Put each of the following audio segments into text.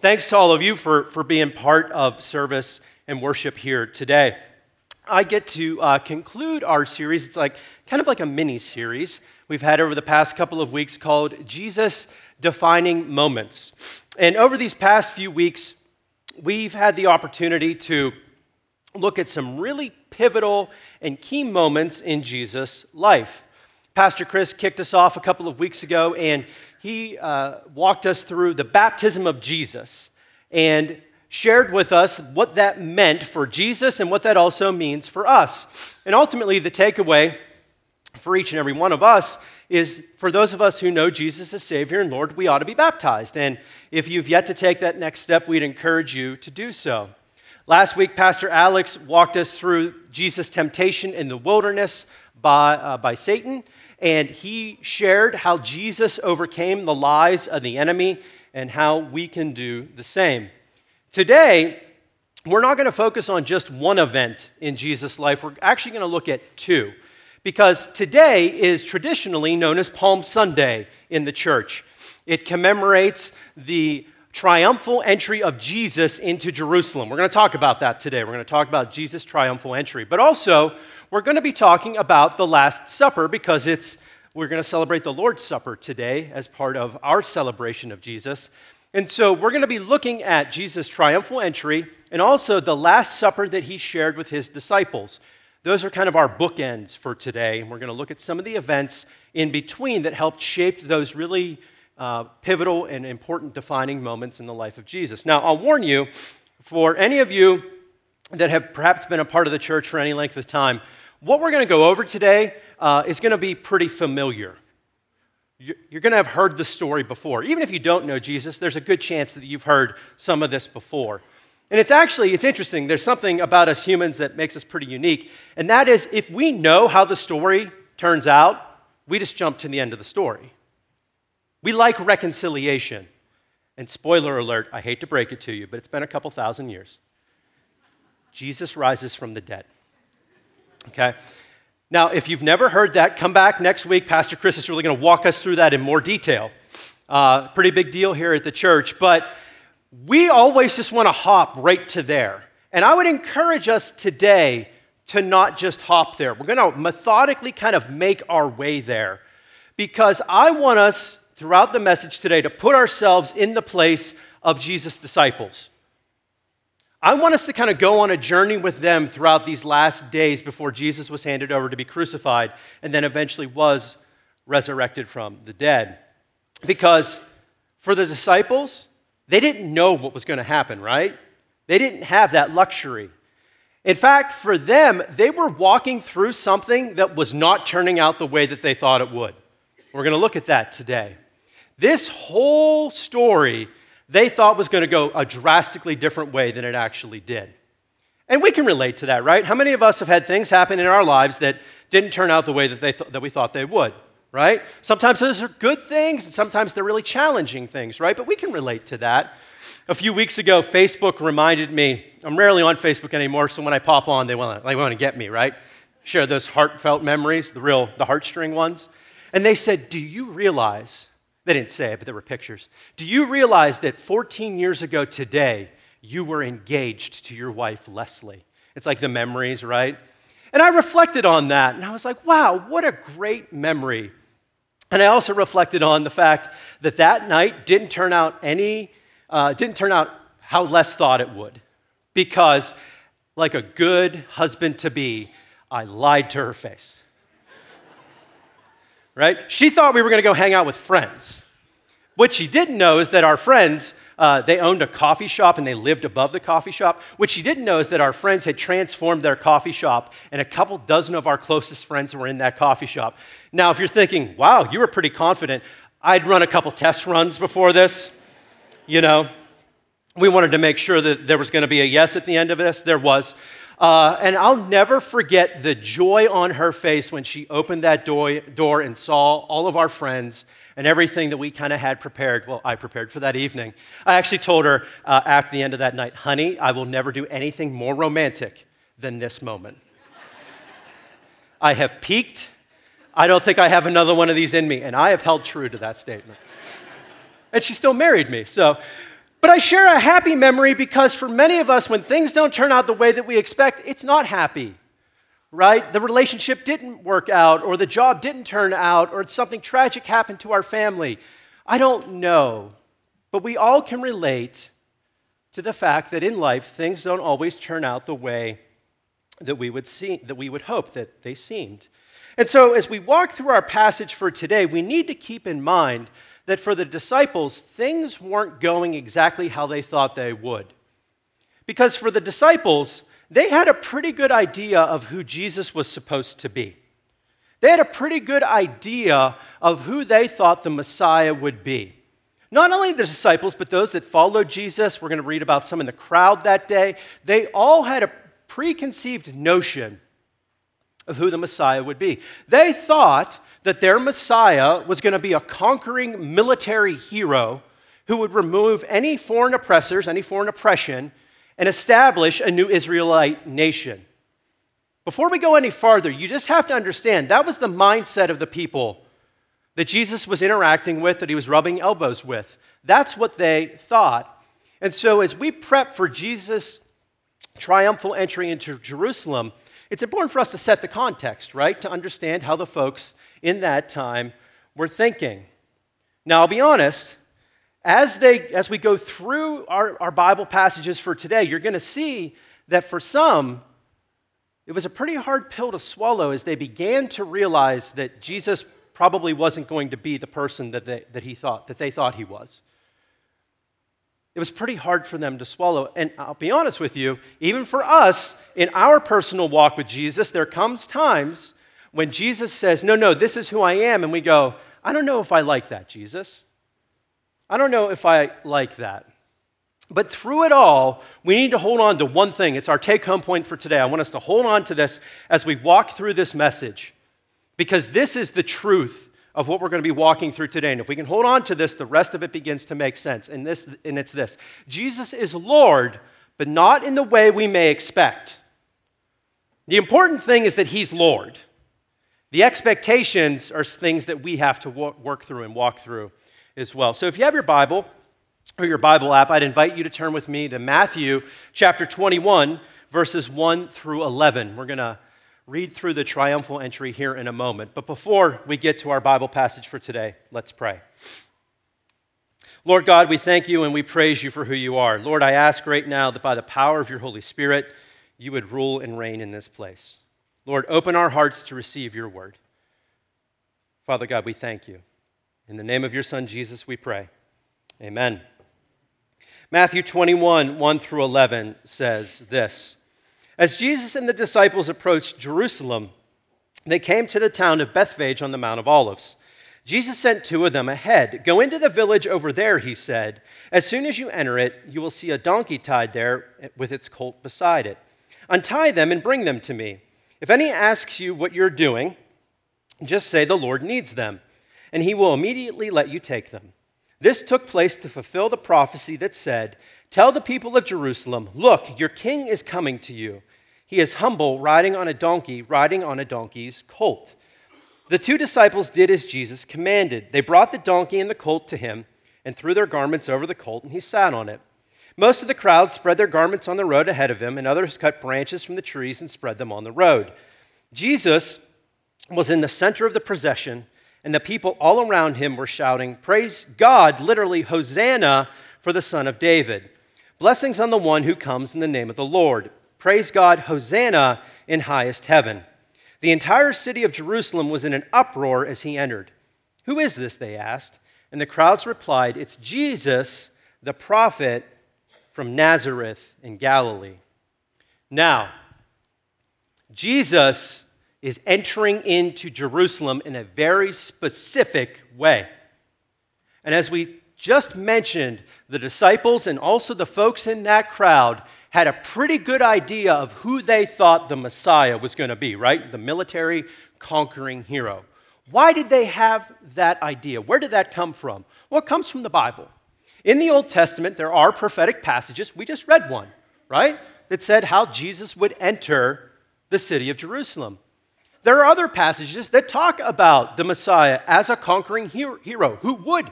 Thanks to all of you for, for being part of service and worship here today. I get to uh, conclude our series. It's like kind of like a mini series we've had over the past couple of weeks called Jesus Defining Moments. And over these past few weeks, we've had the opportunity to look at some really pivotal and key moments in Jesus' life. Pastor Chris kicked us off a couple of weeks ago, and he uh, walked us through the baptism of Jesus and shared with us what that meant for Jesus and what that also means for us. And ultimately, the takeaway for each and every one of us is for those of us who know Jesus as Savior and Lord, we ought to be baptized. And if you've yet to take that next step, we'd encourage you to do so. Last week, Pastor Alex walked us through Jesus' temptation in the wilderness by, uh, by Satan and he shared how Jesus overcame the lies of the enemy and how we can do the same. Today, we're not going to focus on just one event in Jesus' life. We're actually going to look at two. Because today is traditionally known as Palm Sunday in the church. It commemorates the triumphal entry of Jesus into Jerusalem. We're going to talk about that today. We're going to talk about Jesus' triumphal entry. But also, we're going to be talking about the Last Supper because it's we're going to celebrate the Lord's Supper today as part of our celebration of Jesus. And so we're going to be looking at Jesus' triumphal entry and also the Last Supper that he shared with his disciples. Those are kind of our bookends for today. And we're going to look at some of the events in between that helped shape those really uh, pivotal and important defining moments in the life of Jesus. Now, I'll warn you, for any of you that have perhaps been a part of the church for any length of time, what we're going to go over today uh, is going to be pretty familiar. You're going to have heard the story before. Even if you don't know Jesus, there's a good chance that you've heard some of this before. And it's actually, it's interesting. There's something about us humans that makes us pretty unique. And that is, if we know how the story turns out, we just jump to the end of the story. We like reconciliation. And spoiler alert, I hate to break it to you, but it's been a couple thousand years. Jesus rises from the dead. Okay? Now, if you've never heard that, come back next week. Pastor Chris is really going to walk us through that in more detail. Uh, pretty big deal here at the church, but we always just want to hop right to there. And I would encourage us today to not just hop there. We're going to methodically kind of make our way there because I want us throughout the message today to put ourselves in the place of Jesus' disciples. I want us to kind of go on a journey with them throughout these last days before Jesus was handed over to be crucified and then eventually was resurrected from the dead. Because for the disciples, they didn't know what was going to happen, right? They didn't have that luxury. In fact, for them, they were walking through something that was not turning out the way that they thought it would. We're going to look at that today. This whole story they thought was going to go a drastically different way than it actually did. And we can relate to that, right? How many of us have had things happen in our lives that didn't turn out the way that, they th- that we thought they would, right? Sometimes those are good things, and sometimes they're really challenging things, right? But we can relate to that. A few weeks ago, Facebook reminded me, I'm rarely on Facebook anymore, so when I pop on, they want to, they want to get me, right? Share those heartfelt memories, the real, the heartstring ones. And they said, Do you realize they didn't say it, but there were pictures. Do you realize that 14 years ago today, you were engaged to your wife, Leslie? It's like the memories, right? And I reflected on that, and I was like, wow, what a great memory. And I also reflected on the fact that that night didn't turn out any, uh, didn't turn out how Les thought it would. Because, like a good husband to be, I lied to her face right? She thought we were going to go hang out with friends. What she didn't know is that our friends, uh, they owned a coffee shop and they lived above the coffee shop. What she didn't know is that our friends had transformed their coffee shop, and a couple dozen of our closest friends were in that coffee shop. Now, if you're thinking, wow, you were pretty confident, I'd run a couple test runs before this. You know, we wanted to make sure that there was going to be a yes at the end of this. There was. Uh, and I'll never forget the joy on her face when she opened that door, door and saw all of our friends and everything that we kind of had prepared. Well, I prepared for that evening. I actually told her uh, at the end of that night, honey, I will never do anything more romantic than this moment. I have peaked. I don't think I have another one of these in me. And I have held true to that statement. And she still married me. So But I share a happy memory because for many of us, when things don't turn out the way that we expect, it's not happy, right? The relationship didn't work out, or the job didn't turn out, or something tragic happened to our family. I don't know. But we all can relate to the fact that in life, things don't always turn out the way that we would, see, that we would hope that they seemed. And so, as we walk through our passage for today, we need to keep in mind that for the disciples, things weren't going exactly how they thought they would. Because for the disciples, they had a pretty good idea of who Jesus was supposed to be. They had a pretty good idea of who they thought the Messiah would be. Not only the disciples, but those that followed Jesus, we're going to read about some in the crowd that day, they all had a preconceived notion of who the Messiah would be. They thought that their Messiah was going to be a conquering military hero who would remove any foreign oppressors, any foreign oppression, and establish a new Israelite nation. Before we go any farther, you just have to understand that was the mindset of the people that Jesus was interacting with, that he was rubbing elbows with. That's what they thought. And so, as we prep for Jesus' triumphal entry into Jerusalem, it's important for us to set the context, right? To understand how the folks in that time were thinking. Now, I'll be honest, as, they, as we go through our, our Bible passages for today, you're going to see that for some, it was a pretty hard pill to swallow as they began to realize that Jesus probably wasn't going to be the person that they, that he thought, that they thought he was. It was pretty hard for them to swallow. And I'll be honest with you, even for us in our personal walk with Jesus, there comes times when Jesus says, No, no, this is who I am. And we go, I don't know if I like that, Jesus. I don't know if I like that. But through it all, we need to hold on to one thing. It's our take home point for today. I want us to hold on to this as we walk through this message because this is the truth of what we're going to be walking through today. And if we can hold on to this, the rest of it begins to make sense. And, this, and it's this Jesus is Lord, but not in the way we may expect. The important thing is that He's Lord. The expectations are things that we have to work through and walk through as well. So if you have your Bible or your Bible app, I'd invite you to turn with me to Matthew chapter 21, verses 1 through 11. We're going to read through the triumphal entry here in a moment. But before we get to our Bible passage for today, let's pray. Lord God, we thank you and we praise you for who you are. Lord, I ask right now that by the power of your Holy Spirit, you would rule and reign in this place. Lord, open our hearts to receive your word. Father God, we thank you. In the name of your Son, Jesus, we pray. Amen. Matthew 21, 1 through 11 says this As Jesus and the disciples approached Jerusalem, they came to the town of Bethphage on the Mount of Olives. Jesus sent two of them ahead. Go into the village over there, he said. As soon as you enter it, you will see a donkey tied there with its colt beside it. Untie them and bring them to me. If any asks you what you're doing, just say the Lord needs them, and he will immediately let you take them. This took place to fulfill the prophecy that said, Tell the people of Jerusalem, look, your king is coming to you. He is humble, riding on a donkey, riding on a donkey's colt. The two disciples did as Jesus commanded. They brought the donkey and the colt to him and threw their garments over the colt, and he sat on it. Most of the crowd spread their garments on the road ahead of him, and others cut branches from the trees and spread them on the road. Jesus was in the center of the procession, and the people all around him were shouting, Praise God, literally, Hosanna for the Son of David. Blessings on the one who comes in the name of the Lord. Praise God, Hosanna in highest heaven. The entire city of Jerusalem was in an uproar as he entered. Who is this? They asked. And the crowds replied, It's Jesus, the prophet from Nazareth in Galilee. Now, Jesus is entering into Jerusalem in a very specific way. And as we just mentioned, the disciples and also the folks in that crowd had a pretty good idea of who they thought the Messiah was going to be, right? The military conquering hero. Why did they have that idea? Where did that come from? Well, it comes from the Bible. In the Old Testament, there are prophetic passages. We just read one, right? That said how Jesus would enter the city of Jerusalem. There are other passages that talk about the Messiah as a conquering hero who would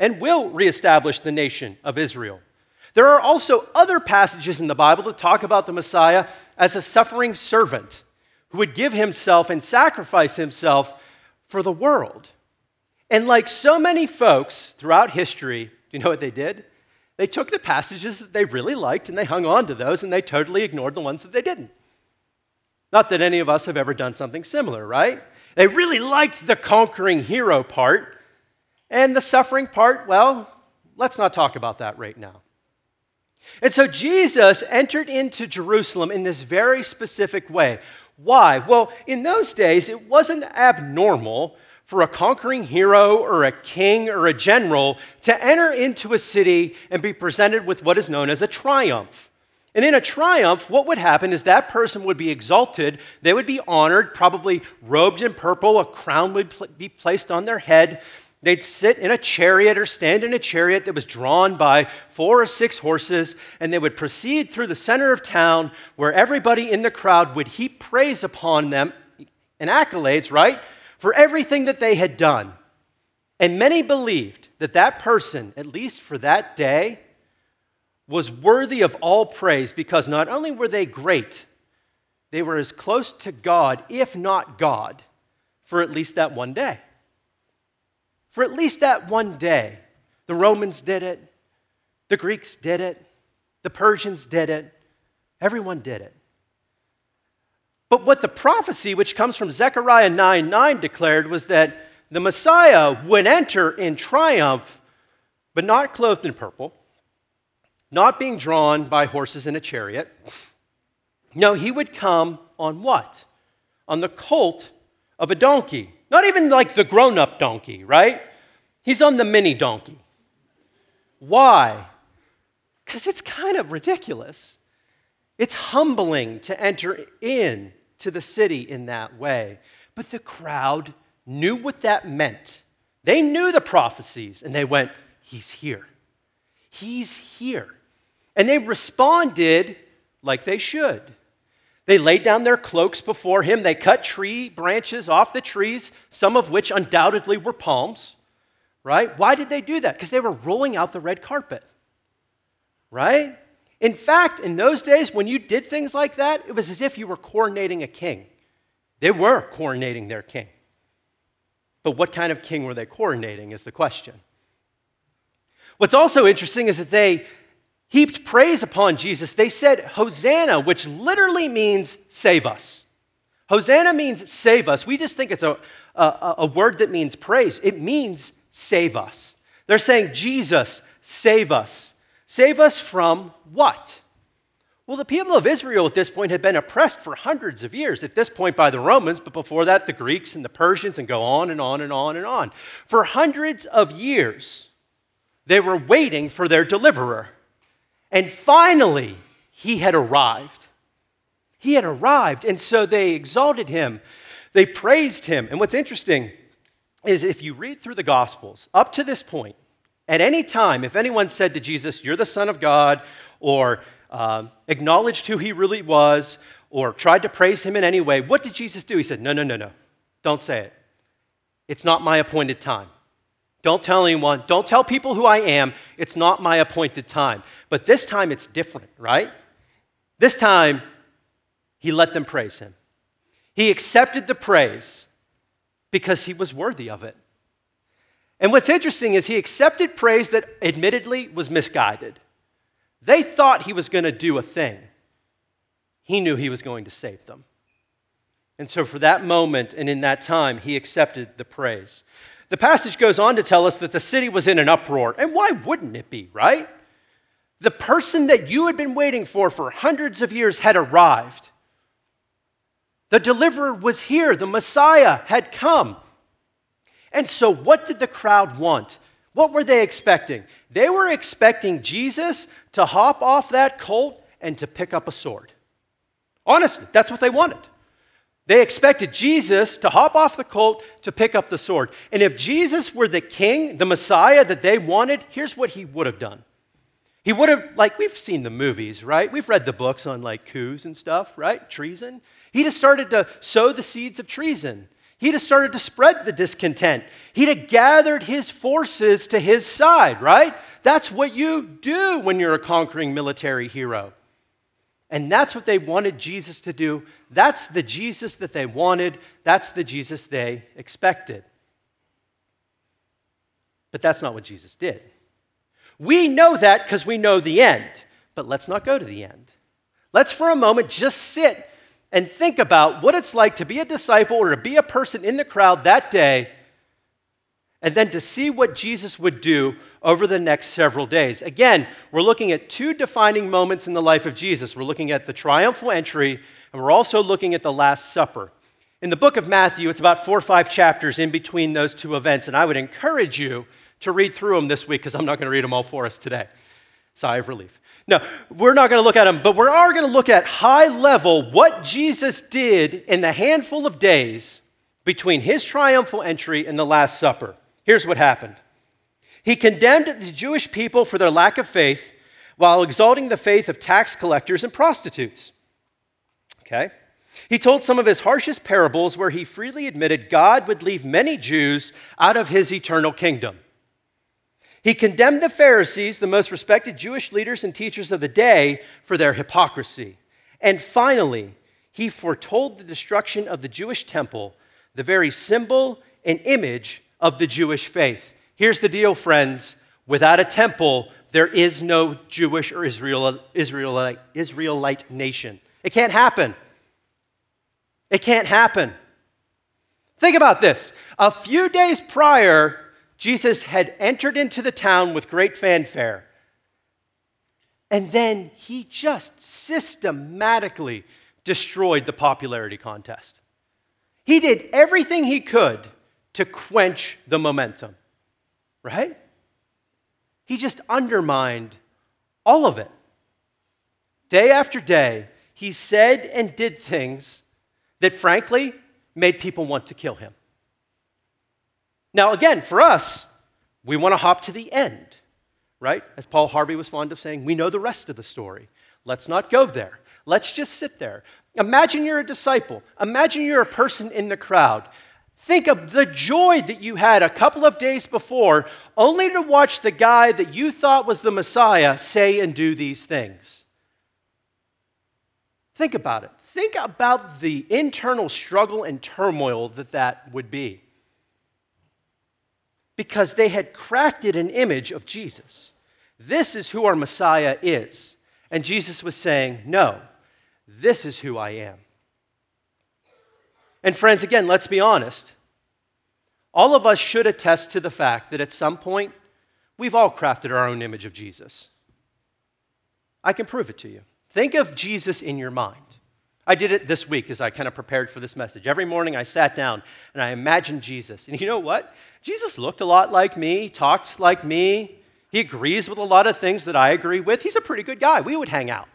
and will reestablish the nation of Israel. There are also other passages in the Bible that talk about the Messiah as a suffering servant who would give himself and sacrifice himself for the world. And like so many folks throughout history, do you know what they did? They took the passages that they really liked and they hung on to those and they totally ignored the ones that they didn't. Not that any of us have ever done something similar, right? They really liked the conquering hero part, and the suffering part, well, let's not talk about that right now. And so Jesus entered into Jerusalem in this very specific way. Why? Well, in those days, it wasn't abnormal for a conquering hero or a king or a general to enter into a city and be presented with what is known as a triumph. And in a triumph, what would happen is that person would be exalted, they would be honored, probably robed in purple, a crown would pl- be placed on their head. They'd sit in a chariot or stand in a chariot that was drawn by four or six horses, and they would proceed through the center of town where everybody in the crowd would heap praise upon them and accolades, right, for everything that they had done. And many believed that that person, at least for that day, was worthy of all praise because not only were they great, they were as close to God, if not God, for at least that one day. For at least that one day, the Romans did it, the Greeks did it, the Persians did it, everyone did it. But what the prophecy, which comes from Zechariah 9 9, declared was that the Messiah would enter in triumph, but not clothed in purple, not being drawn by horses in a chariot. No, he would come on what? On the colt of a donkey. Not even like the grown up donkey, right? He's on the mini donkey. Why? Because it's kind of ridiculous. It's humbling to enter in to the city in that way. But the crowd knew what that meant. They knew the prophecies and they went, He's here. He's here. And they responded like they should. They laid down their cloaks before him. They cut tree branches off the trees, some of which undoubtedly were palms, right? Why did they do that? Because they were rolling out the red carpet, right? In fact, in those days, when you did things like that, it was as if you were coronating a king. They were coronating their king. But what kind of king were they coronating is the question. What's also interesting is that they heaped praise upon Jesus, they said, Hosanna, which literally means save us. Hosanna means save us. We just think it's a, a, a, word that means praise. It means save us. They're saying, Jesus, save us. Save us from what? Well, the people of Israel at this point had been oppressed for hundreds of years, at this point by the Romans, but before that, the Greeks and the Persians, and go on and on and on and on. For hundreds of years, they were waiting for their deliverer. And finally, he had arrived. He had arrived. And so they exalted him, they praised him. And what's interesting is if you read through the Gospels, up to this point, at any time, if anyone said to Jesus, You're the Son of God, or uh, acknowledged who he really was, or tried to praise him in any way, what did Jesus do? He said, No, no, no, no. Don't say it. It's not my appointed time. Don't tell anyone. Don't tell people who I am. It's not my appointed time. But this time it's different, right? This time, he let them praise him. He accepted the praise because he was worthy of it. And what's interesting is he accepted praise that admittedly was misguided. They thought he was going to do a thing, he knew he was going to save them. And so, for that moment and in that time, he accepted the praise. The passage goes on to tell us that the city was in an uproar. And why wouldn't it be, right? The person that you had been waiting for for hundreds of years had arrived. The deliverer was here, the Messiah had come. And so, what did the crowd want? What were they expecting? They were expecting Jesus to hop off that colt and to pick up a sword. Honestly, that's what they wanted. They expected Jesus to hop off the colt to pick up the sword. And if Jesus were the king, the Messiah that they wanted, here's what he would have done. He would have, like, we've seen the movies, right? We've read the books on, like, coups and stuff, right? Treason. He'd have started to sow the seeds of treason. he'd have started to spread the discontent. He'd have gathered his forces to his side, right? That's what you do when you're a conquering military hero. And that's what they wanted Jesus to do. That's the Jesus that they wanted. That's the Jesus they expected. But that's not what Jesus did. We know that because we know the end. But let's not go to the end. Let's for a moment just sit and think about what it's like to be a disciple or to be a person in the crowd that day, and then to see what Jesus would do over the next several days. Again, we're looking at two defining moments in the life of Jesus. We're looking at the triumphal entry, and we're also looking at the Last Supper. In the book of Matthew, it's about four or five chapters in between those two events, and I would encourage you to read through them this week because I'm not going to read them all for us today. Sigh of relief. No, we're not going to look at them, but we are going to look at high level what Jesus did in the handful of days between his triumphal entry and the Last Supper. Here's what happened He condemned the Jewish people for their lack of faith while exalting the faith of tax collectors and prostitutes. Okay? He told some of his harshest parables where he freely admitted God would leave many Jews out of his eternal kingdom. He condemned the Pharisees, the most respected Jewish leaders and teachers of the day, for their hypocrisy. And finally, he foretold the destruction of the Jewish temple, the very symbol and image of the Jewish faith. Here's the deal, friends without a temple, there is no Jewish or Israel, Israelite, Israelite nation. It can't happen. It can't happen. Think about this. A few days prior, Jesus had entered into the town with great fanfare. And then he just systematically destroyed the popularity contest. He did everything he could to quench the momentum, right? He just undermined all of it. Day after day, he said and did things that frankly made people want to kill him. Now, again, for us, we want to hop to the end, right? As Paul Harvey was fond of saying, we know the rest of the story. Let's not go there. Let's just sit there. Imagine you're a disciple. Imagine you're a person in the crowd. Think of the joy that you had a couple of days before, only to watch the guy that you thought was the Messiah say and do these things. Think about it. Think about the internal struggle and turmoil that that would be because they had crafted an image of Jesus. This is who our Messiah is. And Jesus was saying, No, this is who I am. And friends, again, let's be honest. All of us should attest to the fact that at some point, we've all crafted our own image of Jesus. I can prove it to you. Think of Jesus in your mind. I did it this week as I kind of prepared for this message. Every morning I sat down and I imagined Jesus. And you know what? Jesus looked a lot like me, talked like me. He agrees with a lot of things that I agree with. He's a pretty good guy. We would hang out.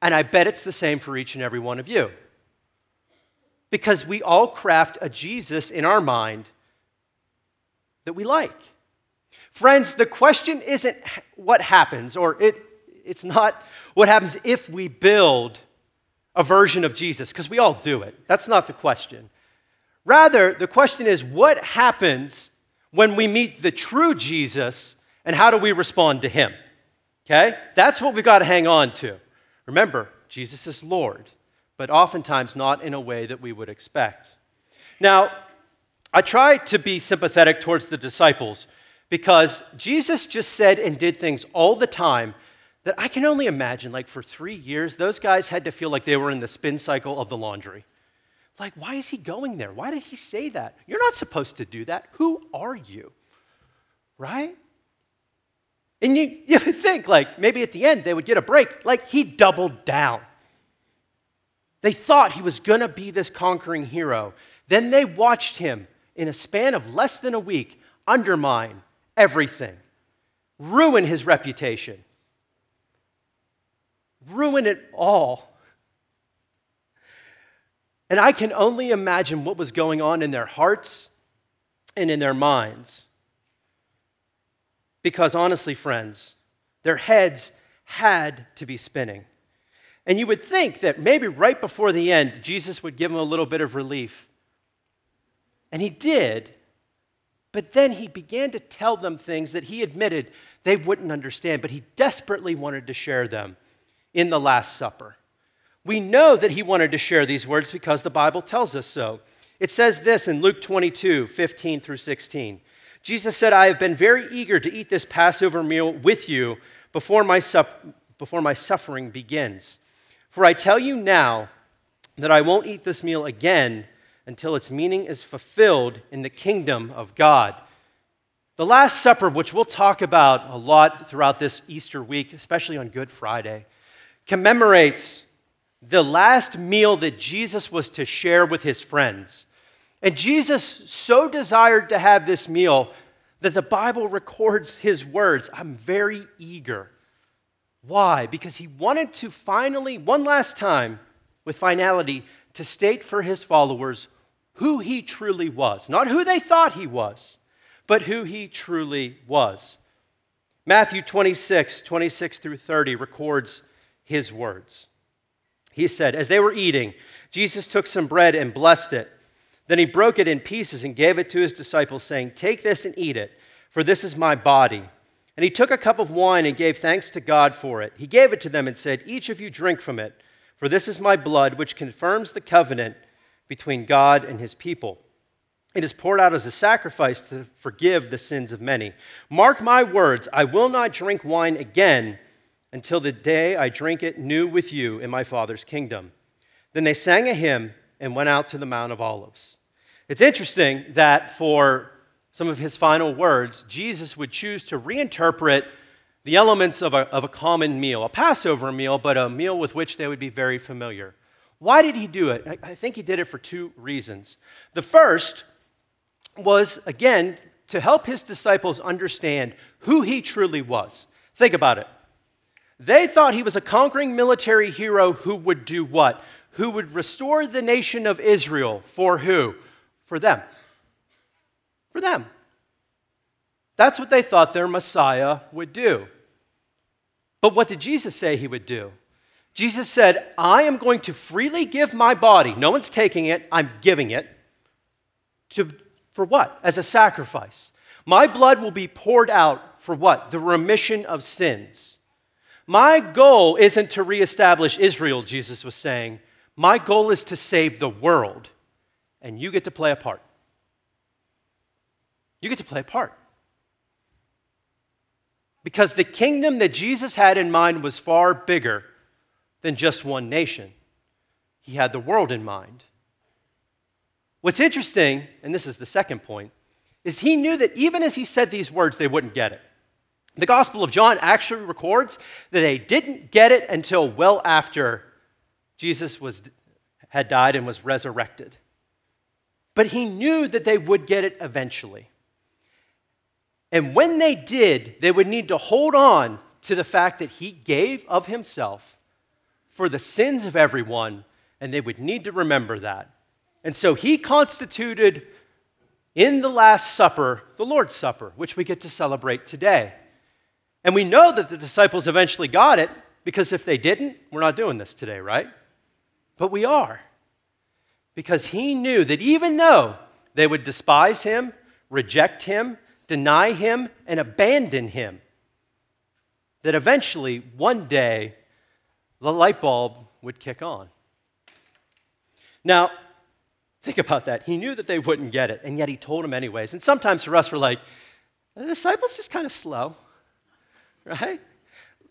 And I bet it's the same for each and every one of you. Because we all craft a Jesus in our mind that we like. Friends, the question isn't what happens, or it, it's not what happens if we build a version of Jesus, because we all do it. That's not the question. Rather, the question is what happens when we meet the true Jesus and how do we respond to him? Okay? That's what we've got to hang on to. Remember, Jesus is Lord, but oftentimes not in a way that we would expect. Now, I try to be sympathetic towards the disciples because Jesus just said and did things all the time that I can only imagine, like for three years, those guys had to feel like they were in the spin cycle of the laundry. Like, why is he going there? Why did he say that? You're not supposed to do that. Who are you? Right? And you, you would think, like, maybe at the end they would get a break. Like, he doubled down. They thought he was going to be this conquering hero. Then they watched him in a span of less than a week undermine everything, ruin his reputation, ruin it all. And I can only imagine what was going on in their hearts and in their minds. Because honestly, friends, their heads had to be spinning. And you would think that maybe right before the end, Jesus would give him a little bit of relief. And he did. But then he began to tell them things that he admitted they wouldn't understand, but he desperately wanted to share them in the Last Supper. We know that he wanted to share these words because the Bible tells us so. It says this in Luke 22 15 through 16. Jesus said, I have been very eager to eat this Passover meal with you before my, before my suffering begins. For I tell you now that I won't eat this meal again until its meaning is fulfilled in the kingdom of God. The Last Supper, which we'll talk about a lot throughout this Easter week, especially on Good Friday, commemorates the last meal that Jesus was to share with his friends. And Jesus so desired to have this meal that the Bible records his words I'm very eager. Why? Because he wanted to finally, one last time, with finality, to state for his followers who he truly was. Not who they thought he was, but who he truly was. Matthew 26, 26 through 30 records his words. He said, As they were eating, Jesus took some bread and blessed it. Then he broke it in pieces and gave it to his disciples, saying, Take this and eat it, for this is my body. And he took a cup of wine and gave thanks to God for it. He gave it to them and said, Each of you drink from it, for this is my blood, which confirms the covenant between God and his people. It is poured out as a sacrifice to forgive the sins of many. Mark my words, I will not drink wine again until the day I drink it new with you in my Father's kingdom. Then they sang a hymn and went out to the Mount of Olives. It's interesting that for some of his final words, Jesus would choose to reinterpret the elements of a, of a common meal, a Passover meal, but a meal with which they would be very familiar. Why did he do it? I think he did it for two reasons. The first was, again, to help his disciples understand who he truly was. Think about it. They thought he was a conquering military hero who would do what? Who would restore the nation of Israel for who? For them. For them. That's what they thought their Messiah would do. But what did Jesus say he would do? Jesus said, I am going to freely give my body. No one's taking it, I'm giving it. To, for what? As a sacrifice. My blood will be poured out for what? The remission of sins. My goal isn't to reestablish Israel, Jesus was saying. My goal is to save the world, and you get to play a part. You get to play a part. Because the kingdom that Jesus had in mind was far bigger than just one nation, he had the world in mind. What's interesting, and this is the second point, is he knew that even as he said these words, they wouldn't get it. The Gospel of John actually records that they didn't get it until well after Jesus was, had died and was resurrected. But he knew that they would get it eventually. And when they did, they would need to hold on to the fact that he gave of himself for the sins of everyone, and they would need to remember that. And so he constituted in the Last Supper the Lord's Supper, which we get to celebrate today. And we know that the disciples eventually got it because if they didn't, we're not doing this today, right? But we are. Because he knew that even though they would despise him, reject him, deny him, and abandon him, that eventually, one day, the light bulb would kick on. Now, think about that. He knew that they wouldn't get it, and yet he told them anyways. And sometimes for us, we're like, the disciples just kind of slow right?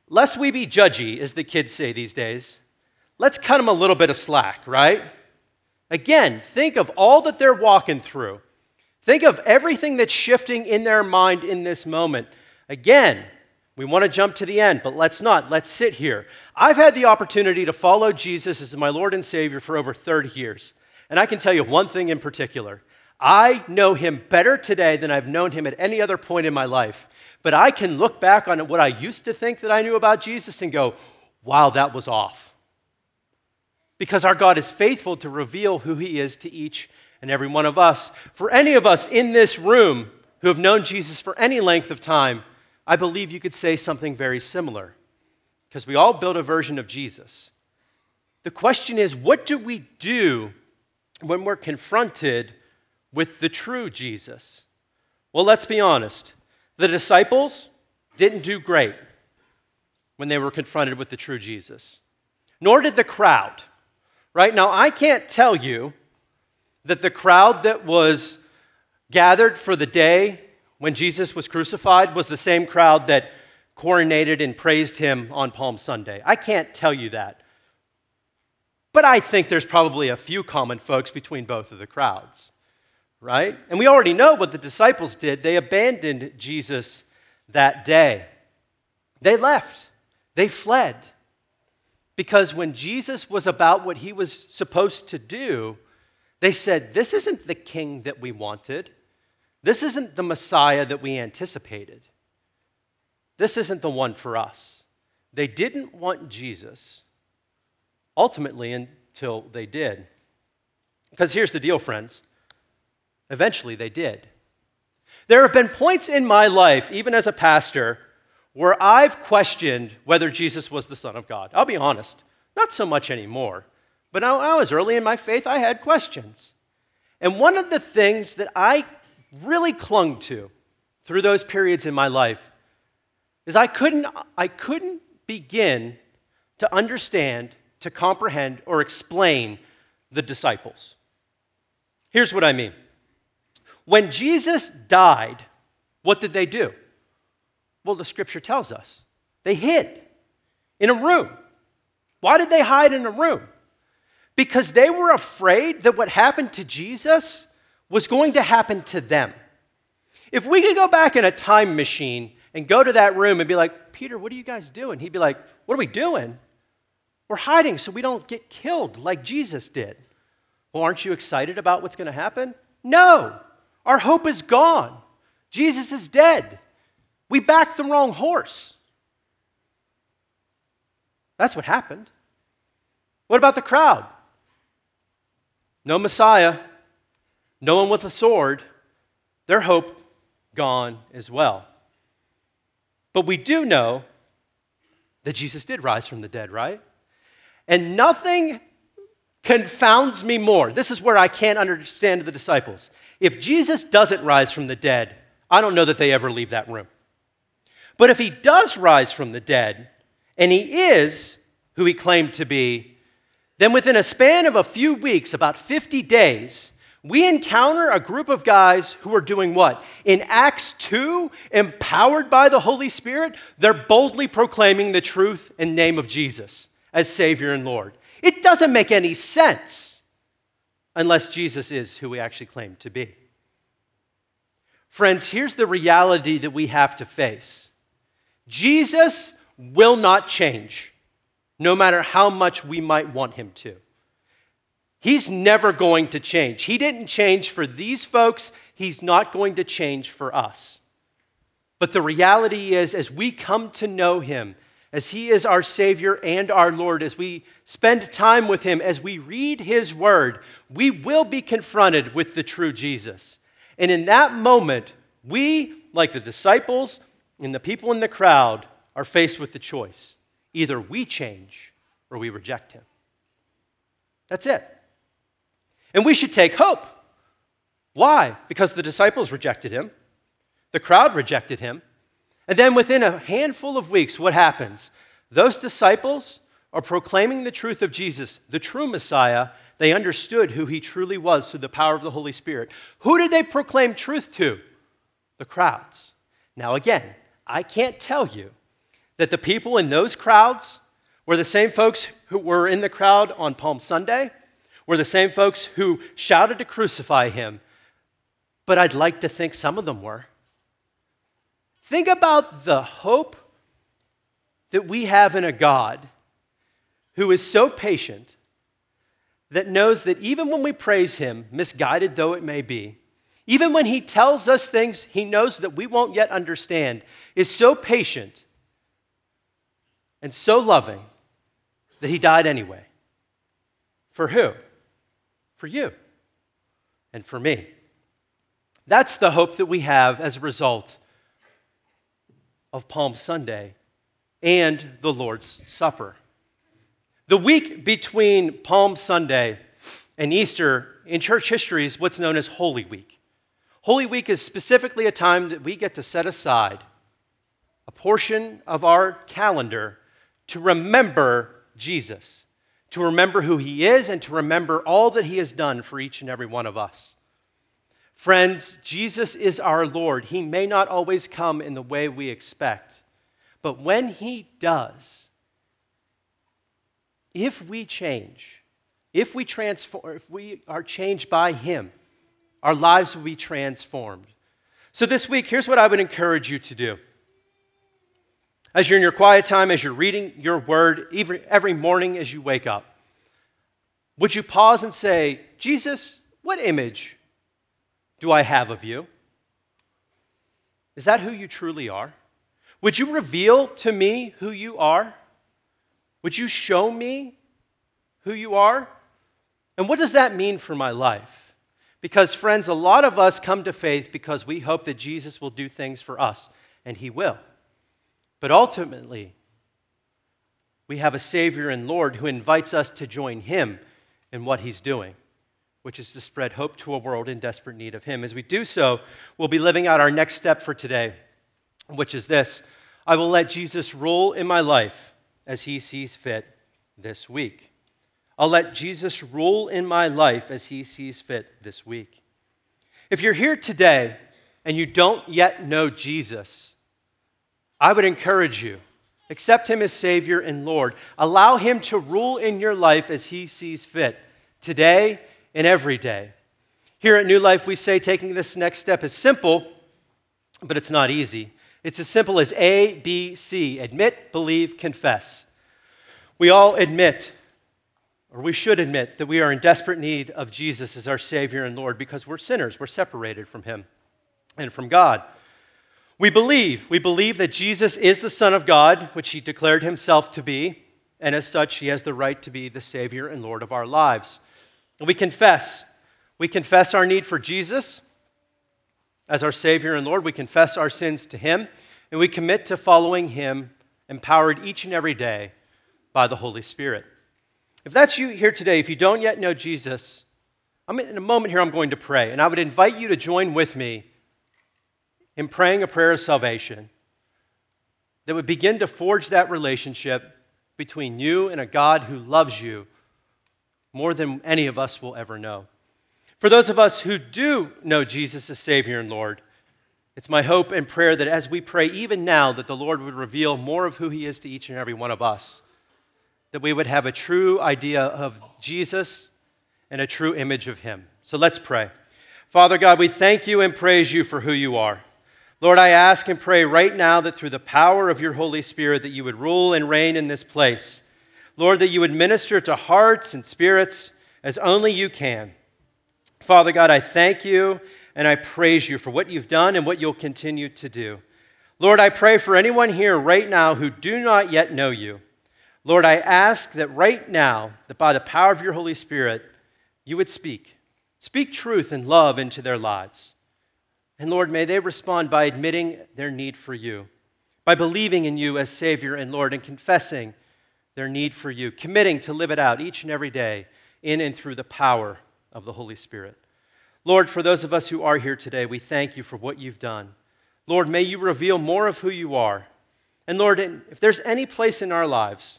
Lest we be judgy, as the kids say these days, let's cut them a little bit of slack, right? Again, think of all that they're walking through. Think of everything that's shifting in their mind in this moment. Again, we want to jump to the end, but let's not. Let's sit here. I've had the opportunity to follow Jesus as my Lord and Savior for over 30 years. And I can tell you one thing in particular I know him better today than I've known him at any other point in my life. But I can look back on what I used to think that I knew about Jesus and go, wow, that was off. Because our God is faithful to reveal who he is to each and every one of us. For any of us in this room who have known Jesus for any length of time, I believe you could say something very similar. Because we all build a version of Jesus. The question is, what do we do when we're confronted with the true Jesus? Well, let's be honest. The disciples didn't do great when they were confronted with the true Jesus, nor did the crowd. Right now, I can't tell you that the crowd that was gathered for the day when Jesus was crucified was the same crowd that coronated and praised him on Palm Sunday. I can't tell you that. But I think there's probably a few common folks between both of the crowds, right? And we already know what the disciples did. They abandoned Jesus that day. They left, they fled. Because when Jesus was about what he was supposed to do, they said, This isn't the king that we wanted. This isn't the Messiah that we anticipated. This isn't the one for us. They didn't want Jesus, ultimately, until they did. Because here's the deal, friends. Eventually, they did. There have been points in my life, even as a pastor, where I've questioned whether Jesus was the Son of God. I'll be honest, not so much anymore. But I was early in my faith, I had questions. And one of the things that I really clung to through those periods in my life is I couldn't, I couldn't begin to understand, to comprehend, or explain the disciples. Here's what I mean. When Jesus died, what did they do? Well, the scripture tells us they hid in a room. Why did they hide in a room? Because they were afraid that what happened to Jesus was going to happen to them. If we could go back in a time machine and go to that room and be like, Peter, what are you guys doing? He'd be like, What are we doing? We're hiding so we don't get killed like Jesus did. Well, aren't you excited about what's going to happen? No, our hope is gone. Jesus is dead. We backed the wrong horse. That's what happened. What about the crowd? No Messiah, no one with a sword. Their hope gone as well. But we do know that Jesus did rise from the dead, right? And nothing confounds me more. This is where I can't understand the disciples. If Jesus doesn't rise from the dead, I don't know that they ever leave that room. But if he does rise from the dead, and he is who he claimed to be, then within a span of a few weeks, about 50 days, we encounter a group of guys who are doing what? In Acts 2, empowered by the Holy Spirit, they're boldly proclaiming the truth and name of Jesus as Savior and Lord. It doesn't make any sense unless Jesus is who we actually claim to be. Friends, here's the reality that we have to face Jesus will not change, no matter how much we might want him to. He's never going to change. He didn't change for these folks, He's not going to change for us. But the reality is, as we come to know Him, as He is our Savior and our Lord, as we spend time with Him, as we read His Word, we will be confronted with the true Jesus. And in that moment, we, like the disciples and the people in the crowd, are faced with the choice either we change or we reject Him. That's it. And we should take hope. Why? Because the disciples rejected him, the crowd rejected him. And then within a handful of weeks, what happens? Those disciples are proclaiming the truth of Jesus, the true Messiah. They understood who he truly was through the power of the Holy Spirit. Who did they proclaim truth to? The crowds. Now, again, I can't tell you that the people in those crowds were the same folks who were in the crowd on Palm Sunday were the same folks who shouted to crucify him, but I'd like to think some of them were. Think about the hope that we have in a God who is so patient that knows that even when we praise him, misguided though it may be, even when he tells us things he knows that we won't yet understand, is so patient and so loving that he died anyway. For who? for you and for me. That's the hope that we have as a result of Palm Sunday and the Lord's Supper. The week between Palm Sunday and Easter in church history is what's known as Holy Week. Holy Week is specifically a time that we get to set aside a portion of our calendar to remember Jesus, to remember who he is, and to remember all that he has done for each and every one of us. Friends, Jesus is our Lord. He may not always come in the way we expect, but when he does, if we change, if we transform, if we are changed by him, our lives will be transformed. So this week, here's what I would encourage you to do. As you're in your quiet time, as you're reading your word, every, every morning as you wake up, would you pause and say, Jesus, what image do I have of you? Is that who you truly are? Would you reveal to me who you are? Would you show me who you are? And what does that mean for my life? Because, friends, a lot of us come to faith because we hope that Jesus will do things for us, and He will. But ultimately, we have a Savior and Lord who invites us to join Him in what He's doing which is to spread hope to a world in desperate need of Him. As we do so, we'll be living out our next step for today, which is this I will let Jesus rule in my life as He sees fit this week. I'll let Jesus rule in my life as He sees fit this week. If you're here today and you don't yet know Jesus, I would encourage you. Accept him as Savior and Lord. Allow him to rule in your life as he sees fit today and every day. Here at New Life, we say taking this next step is simple, but it's not easy. It's as simple as A, B, C admit, believe, confess. We all admit, or we should admit, that we are in desperate need of Jesus as our Savior and Lord because we're sinners. We're separated from Him and from God. We believe. We believe that Jesus is the Son of God, which He declared Himself to be, and as such, He has the right to be the Savior and Lord of our lives. And we confess. We confess our need for Jesus as our Savior and Lord. We confess our sins to Him, and we commit to following Him, empowered each and every day by the Holy Spirit. If that's you here today, if you don't yet know Jesus, I'm in a moment here I'm going to pray, and I would invite you to join with me in praying a prayer of salvation that would begin to forge that relationship between you and a God who loves you more than any of us will ever know. For those of us who do know Jesus as Savior and Lord, it's my hope and prayer that as we pray, even now, that the Lord would reveal more of who He is to each and every one of us. That we would have a true idea of Jesus and a true image of Him. So let's pray. Father God, we thank you and praise you for who you are. Lord, I ask and pray right now that through the power of your Holy Spirit, that you would rule and reign in this place Lord, that you would minister to hearts and spirits as only you can. Father God, I thank you and I praise you for what you've done and what you'll continue to do. Lord, I pray for anyone here right now who do not yet know you. Lord, I ask that right now, that by the power of your Holy Spirit, you would speak. Speak truth and love into their lives. And Lord, may they respond by admitting their need for you, by believing in you as Savior and Lord, and confessing their need for you, committing to live it out each and every day in and through the power of the Holy Spirit. Lord, for those of us who are here today, we thank you for what you've done. Lord, may you reveal more of who you are. And Lord, if there's any place in our lives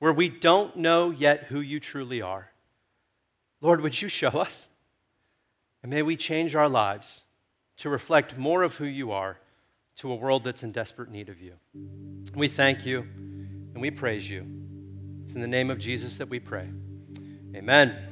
where we don't know yet who you truly are, Lord, would you show us? And may we change our lives to reflect more of who you are to a world that's in desperate need of you. We thank you and we praise you. It's in the name of Jesus that we pray. Amen.